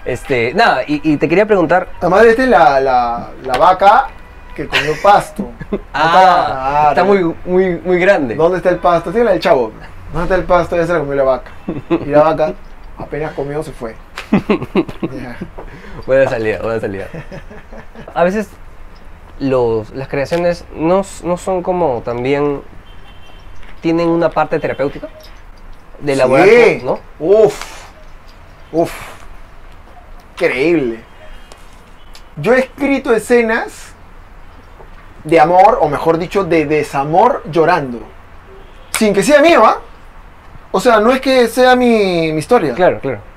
Este, nada, y, y te quería preguntar. Además, esta es la, la, la vaca que comió pasto. Ah, está muy, muy, muy grande. ¿Dónde está el pasto? Sí, la del chavo. ¿Dónde está el pasto? Ya se la comió la vaca. Y la vaca apenas comió, se fue. Ya. Buena salida, buena salida. A veces los, las creaciones no, no son como también. tienen una parte terapéutica. De elaborar, Sí. ¿no? Uf. Uf. Increíble. Yo he escrito escenas de amor, o mejor dicho, de desamor llorando. Sin que sea mío, ¿ah? O sea, no es que sea mi, mi historia. Claro, claro.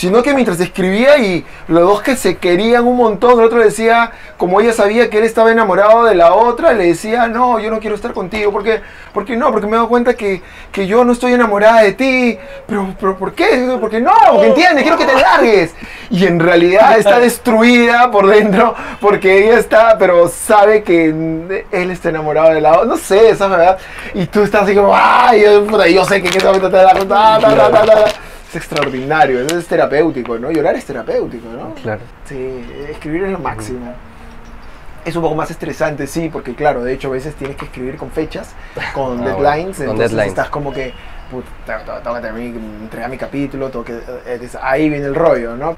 Sino que mientras escribía y los dos que se querían un montón, el otro le decía, como ella sabía que él estaba enamorado de la otra, le decía, no, yo no quiero estar contigo, porque, porque no, porque me he dado cuenta que, que yo no estoy enamorada de ti, pero, pero ¿por qué? Porque no, porque entiendes, quiero que te largues. Y en realidad está destruida por dentro, porque ella está, pero sabe que él está enamorado de la otra, no sé, esa verdad. Y tú estás así como, ay, yo, sé que en ese momento te da ta, ta, ta, ta, ta". Es extraordinario, eso es terapéutico, ¿no? Llorar es terapéutico, ¿no? Claro. Sí, escribir es lo máximo. Es un poco más estresante, sí, porque claro, de hecho a veces tienes que escribir con fechas, con Ah, deadlines, bueno, con entonces deadlines. estás como que, puta, tengo, que terminar- entregar mi capítulo, tengo que, eh, es- ahí viene el rollo, ¿no?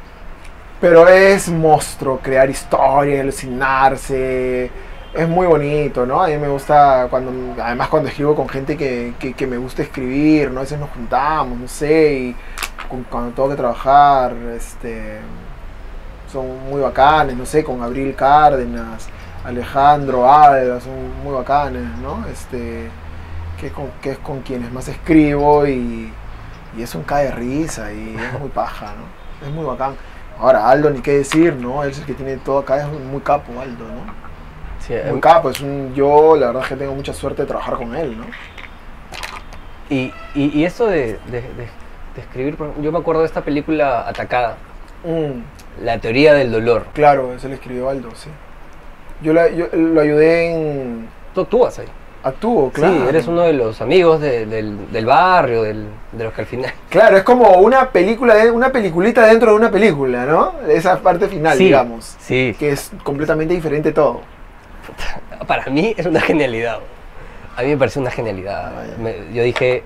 Pero es monstruo, crear historia, alucinarse, es muy bonito, ¿no? A mí me gusta cuando, además cuando escribo con gente que, que, que me gusta escribir, ¿no? A veces nos juntamos, no sé, y cu- cuando tengo que trabajar, este, son muy bacanes, no sé, con Abril Cárdenas, Alejandro Alba, son muy bacanes, ¿no? Este, que es con, que es con quienes más escribo y, y es un cae de risa y es muy paja, ¿no? Es muy bacán. Ahora, Aldo, ni qué decir, ¿no? Él es el que tiene todo acá, es muy capo, Aldo, ¿no? Sí, Muy em, capo, es un, yo la verdad es que tengo mucha suerte de trabajar con él, ¿no? y, y, y esto de, de, de- de escribir, yo me acuerdo de esta película Atacada, Mm, La teoría del dolor. claro, ese le escribió Aldo, sí. Yo, la- yo lo ayudé en... Tú actúas ahí. Actúo, claro. Sí, eres uno de los amigos de- del, del barrio, del, de los que al final... Claro, es como una película, de, una peliculita dentro de una película, ¿no? Esa parte final, Sí, digamos. Sí, Que es completamente diferente todo. para mí es una genialidad. A mí me pareció una genialidad. Ah. Me- yo dije,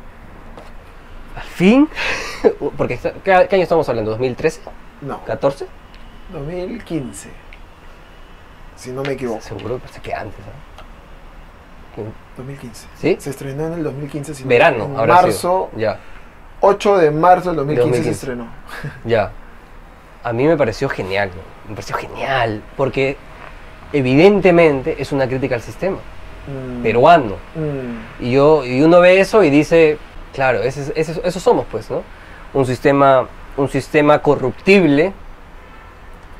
al fin, porque ¿qué, qué año estamos hablando? ¿2013? No, ¿14? 2015. Si no me equivoco. Seguro, parece que antes. ¿no? 2015. ¿Sí? Se estrenó en el 2015. si no- Verano, En habrá marzo. Ya, 8 de marzo del 2015, 2015. se estrenó. ya. A mí me pareció genial, ¿no? me pareció genial, porque evidentemente es una crítica al sistema Mm, peruano. mm, Y, yo, y uno ve eso y dice, claro, ese, ese- eso somos, pues, ¿no? Un sistema, un sistema corruptible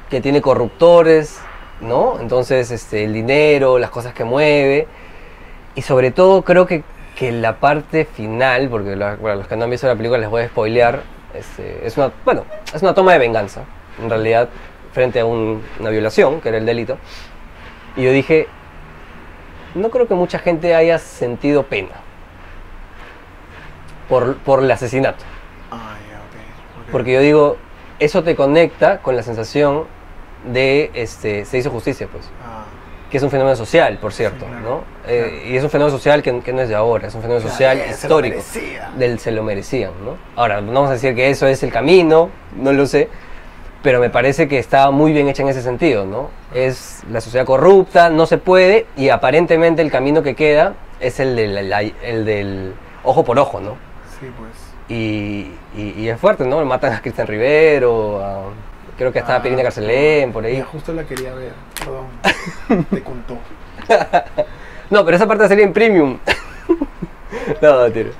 que tiene corruptores, ¿no? Entonces, este, el dinero, las cosas que mueve. Y sobre todo, creo que, que la parte final, porque la- para los que no han visto la película les voy a spoilear, este, es una, bueno, es una toma de venganza, en realidad, frente a un- una violación, que era el delito. Y yo dije, no creo que mucha gente haya sentido pena por, por el asesinato. Ah. Porque yo digo, eso te conecta con la sensación de este, se hizo justicia, pues. Ah, Que es un fenómeno social, por cierto, claro, ¿no? claro. Eh, y es un fenómeno social que, que no es de ahora, es un fenómeno social ya, se lo histórico. merecía. Del se lo merecían, ¿no? Ahora, no vamos a decir que eso es el camino, no lo sé, pero me parece que está muy bien hecha en ese sentido, ¿no? Es la sociedad corrupta, no se puede, y aparentemente el camino que queda es el del, el del ojo por ojo, ¿no? Sí, pues. Y, y- y es fuerte, ¿no? Matan a Cristian Rivero, a- creo que está Ah, Pirina Carcelén, por ahí. Justo la quería ver, perdón. Te contó. No, pero esa parte sería en premium. no, tiro.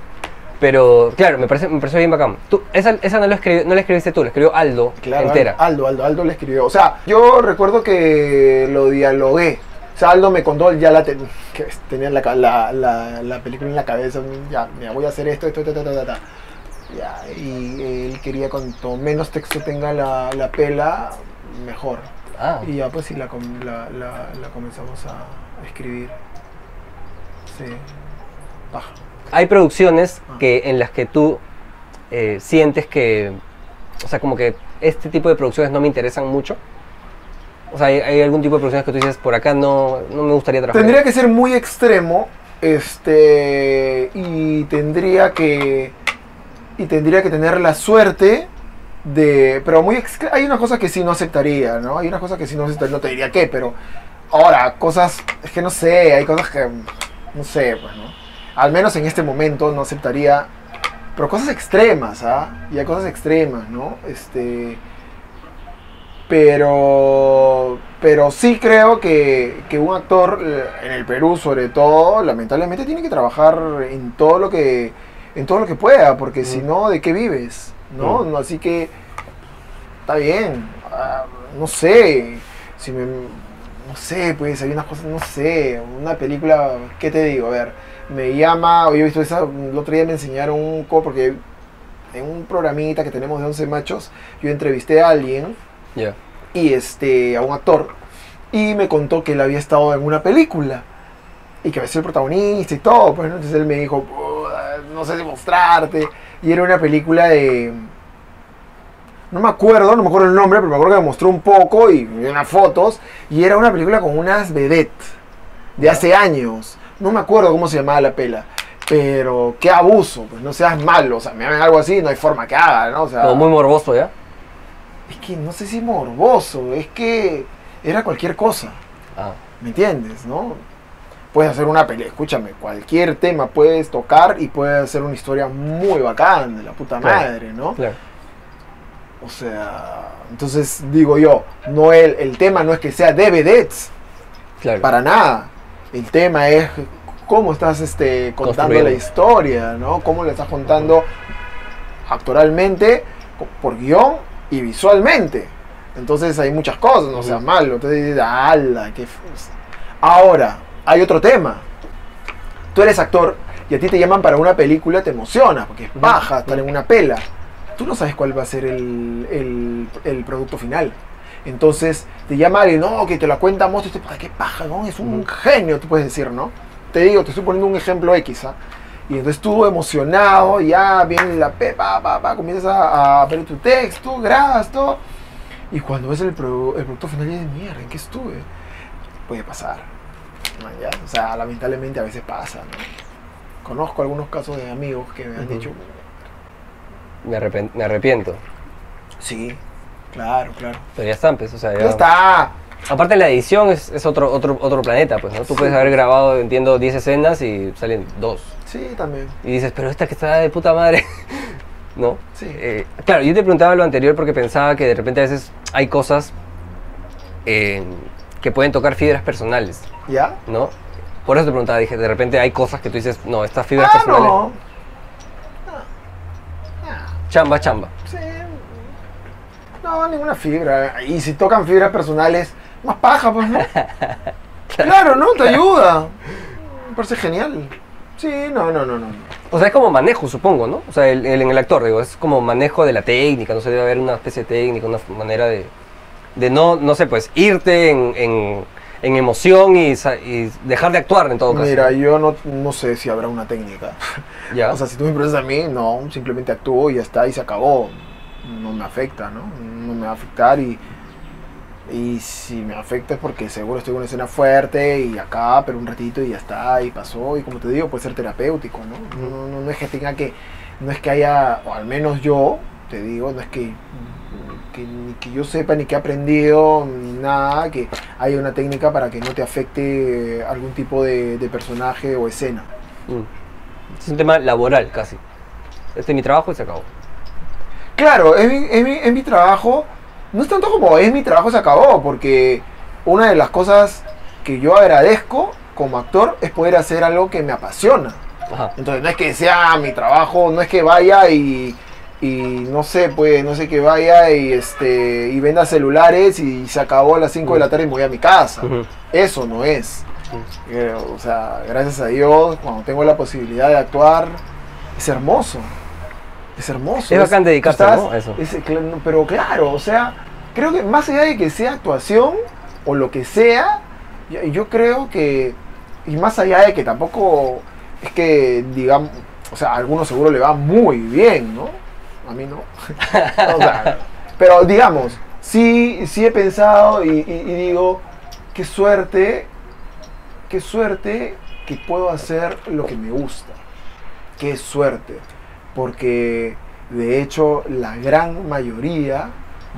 Pero, claro, me parece, me pareció bien bacán. Tú, esa, esa no, lo escribió- no la escribiste tú, la escribió Aldo Claro, entera. Aldo, Aldo, Aldo le escribió. O sea, yo recuerdo que lo dialogué. O sea, Aldo me contó, ya la ten- que tenía la, la, la, la película en la cabeza. Ya, mira, voy a hacer esto, esto, esto, esto, esto, esto. Ya, y él quería cuanto menos texto tenga la, la pela, mejor. Ah, Y ya, pues sí, la, com- la, la, la comenzamos a escribir. Sí. paja. Hay producciones Ah. que, en las que tú eh, sientes que, o sea, como que este tipo de producciones no me interesan mucho. O sea, hay, hay algún tipo de producciones que tú dices, por acá no, no me gustaría trabajar. Tendría que ser muy extremo, este, y tendría que, y tendría que tener la suerte de, pero muy, hay unas cosas que sí no aceptaría, ¿no? Hay unas cosas que sí no aceptaría, no te diría qué, pero ahora, cosas, es que no sé, hay cosas que, no sé, pues, ¿no? Al menos en este momento no aceptaría, pero cosas extremas, ¿ah? Y hay cosas extremas, ¿no? Este, pero pero sí creo que, que un actor eh, en el Perú sobre todo lamentablemente tiene que trabajar en todo lo que en todo lo que pueda porque si no de qué vives no, Mm. No, así que está bien ah, no sé si me no sé pues hay unas cosas no sé una película qué te digo a ver me llama o yo he visto esa el otro día me enseñaron un co porque en un programita que tenemos de 11 machos yo entrevisté a alguien Ya. y este a un actor y me contó que él había estado en una película y que había sido el protagonista y todo pues ¿no? entonces él me dijo "Puta, no sé si mostrarte y era una película de no me acuerdo no me acuerdo el nombre pero me acuerdo que me mostró un poco y unas fotos y era una película con unas vedettes de hace años no me acuerdo cómo se llamaba la pela pero qué abuso pues no seas malo o sea me hagan algo así no hay forma que haga no o sea Como muy morboso, ¿ya? es que no sé si morboso, es que era cualquier cosa, Ah, ¿me entiendes? ¿No? Puedes hacer una pelea, escúchame, cualquier tema puedes tocar y puedes hacer una historia muy bacán de la puta madre, ¿no? claro. O sea, entonces digo yo, no el, el tema no es que sea de vedettes, claro. para nada. El tema es cómo estás este, contando la historia, ¿no? Cómo le estás contando actoralmente, por guion y visualmente. Entonces hay muchas cosas, no seas malo. Entonces dices, ala, qué f-". Ahora, hay otro tema. Tú eres actor y a ti te llaman para una película, te emociona, porque es baja estar en una pela. Tú no sabes cuál va a ser el, el- el producto final. Entonces te llama alguien, no, que te la cuenta Mosto, y "Puta, qué paja, ¿no? es un genio, tú puedes decir, ¿no? Te digo, te estoy poniendo un ejemplo X, ¿ah? Y entonces tú emocionado, ya viene la pepa, pa, pa, comienzas a, a ver tu texto, grabas todo. Y cuando ves el, pro- el producto final, dices, mierda, ¿en qué estuve? Puede pasar. Ya, O sea, lamentablemente a veces pasa, ¿no? Conozco algunos casos de amigos que me han dicho, Me, arrepen- me arrepiento. sí, claro, claro. Pero ya están, pues, o sea, ya... Ya está. Aparte la edición es, es otro, otro, otro planeta, pues, ¿no? Tú Sí. puedes haber grabado, entiendo, 10 escenas y salen dos. Sí, también. Y dices, pero esta que está de puta madre, ¿no? Sí. Eh, claro, yo te preguntaba lo anterior porque pensaba que de repente a veces hay cosas eh, que pueden tocar fibras personales, ¿Ya? ¿no? Por eso te preguntaba, dije, de repente hay cosas que tú dices, no, estas fibras Ah, personales, no. chamba, chamba. Sí. No, ninguna fibra. Y si tocan fibras personales, más paja, pues, ¿no? claro, ¿no? Te ayuda. Me parece genial. Sí, no, no, no, no. O sea, es como manejo, supongo, ¿no? O sea, el, el- en el actor, digo, es como manejo de la técnica, no sé, debe haber una especie de técnica, una manera de, de no, no sé, pues, irte en, en, en emoción y, y dejar de actuar en todo caso. Mira, yo no, no sé si habrá una técnica. ¿Ya? O sea, si tú me preguntas a mí, no, simplemente actúo y ya está, y se acabó. No me afecta, ¿no? No me va a afectar y, y si me afecta es porque seguro estoy en una escena fuerte y acá, pero un ratito y ya está, y pasó. Y como te digo, puede ser terapéutico, ¿no? No, no, es que tenga que, no es que haya, o al menos yo, te digo, no es que, que ni que yo sepa ni que he aprendido ni nada, que haya una técnica para que no te afecte algún tipo de, de personaje o escena. Mm. Es un tema laboral casi. Este es mi trabajo y se acabó. Claro, es mi, es mi- es mi trabajo. No es tanto como es mi trabajo, se acabó, porque una de las cosas que yo agradezco como actor es poder hacer algo que me apasiona. Ajá. Entonces no es que sea mi trabajo, no es que vaya y, y no sé, pues, no sé que vaya y este y venda celulares y se acabó a las 5 de la tarde y me voy a mi casa. Eso no es. Eh, O sea, gracias a Dios, cuando tengo la posibilidad de actuar, es hermoso. Es hermoso. Es bacán dedicarse, estás- ¿no? a eso. es- pero claro, o sea, creo que más allá de que sea actuación o lo que sea, yo, yo creo que, y más allá de que tampoco es que, digamos, o sea, a algunos seguro le va muy bien, ¿no? A mí no. O sea, pero digamos, sí, sí he pensado y, y- y digo, qué suerte, qué suerte que puedo hacer lo que me gusta. Qué suerte. Porque de hecho la gran mayoría,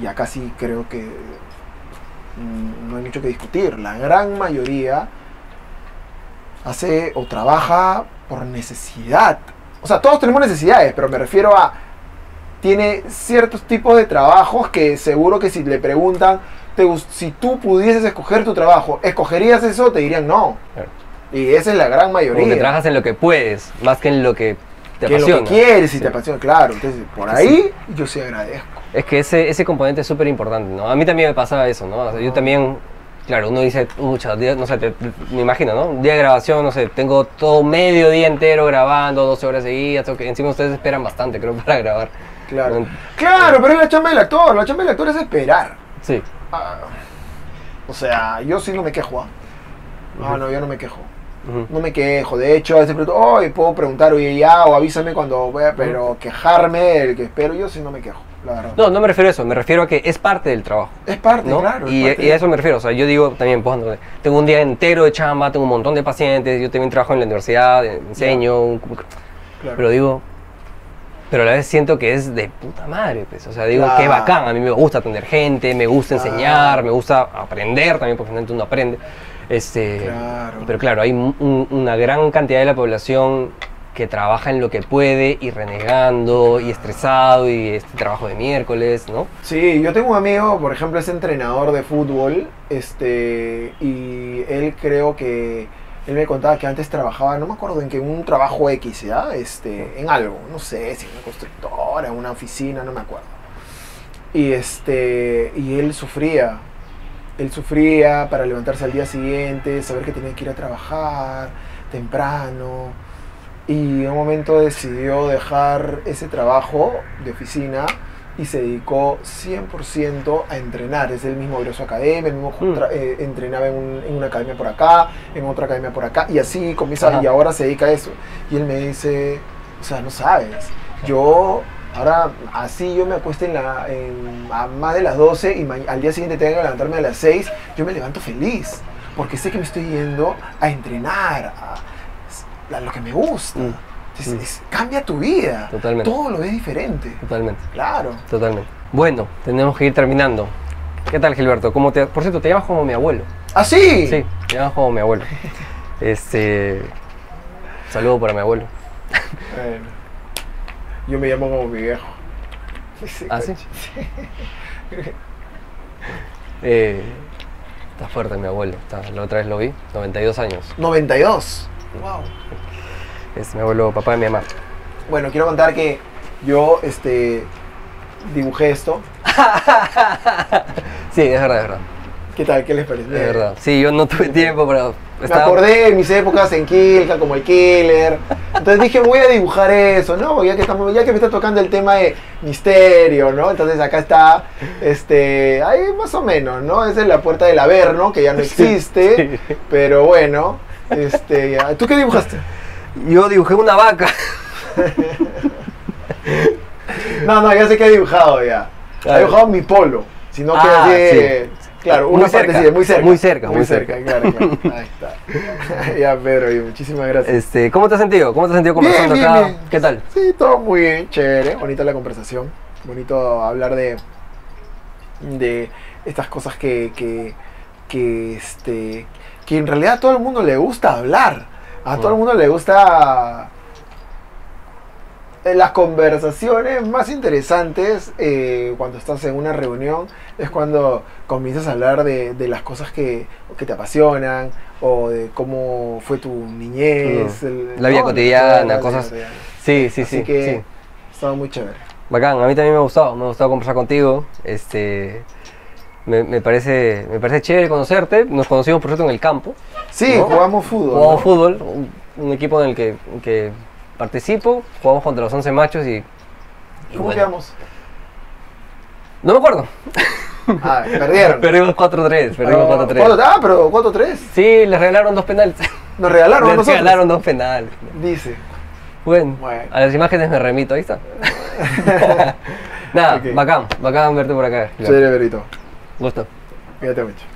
y acá sí creo que mm, no hay mucho que discutir, la gran mayoría hace o trabaja por necesidad. O sea, todos tenemos necesidades, pero me refiero a tiene ciertos tipos de trabajos que seguro que si le preguntan, te si tú pudieses escoger tu trabajo, ¿escogerías eso? Te dirían no. Claro. Y esa es la gran mayoría. trabajas en lo que puedes, más que en lo que te que lo apasiona. que quieres y Sí. te apasiona, claro. Entonces, por Sí, ahí yo sí agradezco. Es que ese, ese componente es súper importante, ¿no? A mí también me pasaba eso, ¿no? O sea, yo también, claro, uno dice, ucha, día- no sé, te- me imagino, ¿no? Un día de grabación, no sé, tengo todo medio día entero grabando, 12 horas seguidas, tengo que- encima ustedes esperan bastante, creo, para grabar. Claro. No- Claro, pero es la chamba del actor. La chamba del actor es esperar. Sí, Ah, o sea, yo sí no me quejo. ¿ah? No, no, yo no me quejo. No me quejo. De hecho, a veces pregunto, "Oye, puedo preguntar, oye, ya, o avísame cuando vea, pero quejarme, el que espero, yo sí no me quejo, la verdad. No, no me refiero a eso, me refiero a que es parte del trabajo. Es parte, ¿no? claro. y, parte y a eso me refiero, o sea, yo digo también, pues, tengo un día entero de chamba, tengo un montón de pacientes, yo también trabajo en la universidad, enseño, un- claro. pero digo, pero a la vez siento que es de puta madre, pues, o sea, digo, qué Claro. bacán, a mí me gusta atender gente, me gusta Claro. enseñar, me gusta aprender también, porque finalmente uno aprende, este, Claro. pero claro, hay un- un- una gran cantidad de la población que trabaja en lo que puede y renegando y estresado y este trabajo de miércoles, ¿no? Sí, yo tengo un amigo, por ejemplo, es entrenador de fútbol, este, y él creo que, él me contaba que antes trabajaba, no me acuerdo en qué, un trabajo X, ¿ya? Este, en algo, no sé, si en una constructora, en una oficina, no me acuerdo. Y este, y él sufría, él sufría para levantarse al día siguiente, saber que tenía que ir a trabajar temprano, y en un momento decidió dejar ese trabajo de oficina y se dedicó 100% a entrenar. Es el mismo abrió su academia, el mismo Mm. eh, entrenaba en, un- en una academia por acá, en otra academia por acá, y así comienza, Ajá. y ahora se dedica a eso. Y él me dice, o sea, no sabes, yo... Ahora, así yo me acuesto en la, en- a más de las 12 y al día siguiente tengo que levantarme a las 6, yo me levanto feliz, porque sé que me estoy yendo a entrenar, a, a lo que me gusta. Mm. Es- Mm. es- cambia tu vida. Totalmente. Todo lo ves diferente. Totalmente. Claro. Totalmente. Bueno, tenemos que ir terminando. ¿Qué tal, Gilberto? ¿Cómo te... Por cierto, te llamas como mi abuelo. ¿Ah, sí? Sí, te llamas como mi abuelo. Este. Saludo para mi abuelo. Bueno. Yo me llamo como mi viejo. ¿Ah, sí? Eh, está fuerte mi abuelo. Está- la otra vez lo vi, 92 años. 92. Wow. Es mi abuelo, papá de mi mamá. Bueno, quiero contar que yo este, dibujé esto. Sí, es verdad, es verdad. ¿Qué tal? ¿Qué les parece? Es verdad. Sí, yo no tuve tiempo, Me acordé de mis épocas en Kilka, como el Killer. Entonces dije, voy a dibujar eso, ¿no? Ya que, estamos, ya que me está tocando el tema de misterio, ¿no? Entonces acá está, este, ahí más o menos, ¿no? Esa es la puerta del Averno, que ya no existe, sí. pero bueno, este, ya. ¿tú qué dibujaste? Yo dibujé una vaca. No, no, ya sé que he dibujado ya. He dibujado mi polo, sino que Ah, así, sí. Claro, Muy una cerca, partecita, muy cerca. muy cerca, muy cerca. claro, claro. Ahí está. ya, Pedro, muchísimas gracias. Este, ¿Cómo te has sentido? ¿Cómo te has sentido conversando bien, acá? bien. ¿Qué tal? Sí, todo muy bien, chévere, bonita la conversación, bonito hablar de, de estas cosas que, que, que, este, que en realidad a todo el mundo le gusta hablar, a todo el mundo le gusta eh, las conversaciones más interesantes eh, cuando estás en una reunión es cuando comienzas a hablar de, de las cosas que, que te apasionan o de cómo fue tu niñez, Mm. el- La vida no, cotidiana, cosas- cotidiana. Sí, sí, Así sí. que sí. estaba muy chévere. Bacán, a mí también me ha gustado, me ha gustado conversar contigo. Este, me, me parece, me parece chévere conocerte. Nos conocimos por cierto en el campo. Sí, ¿No? jugamos fútbol. Jugamos fútbol, un, un equipo en el que, que participo. Jugamos contra los 11 machos y. y ¿Cómo bueno, quedamos? No me acuerdo. Ah, perdieron. Perdimos 4-3, perdimos Ah, 4-3. cuatro- Ah, pero 4-3. Sí, les regalaron dos penales. Nos regalaron regalaron dos penales. Dice. Bueno, Bueno. a las imágenes me remito, ahí está. Nada, Ok. bacán, bacán verte por acá. Chévere, Berito. Gusto. Cuídate mucho.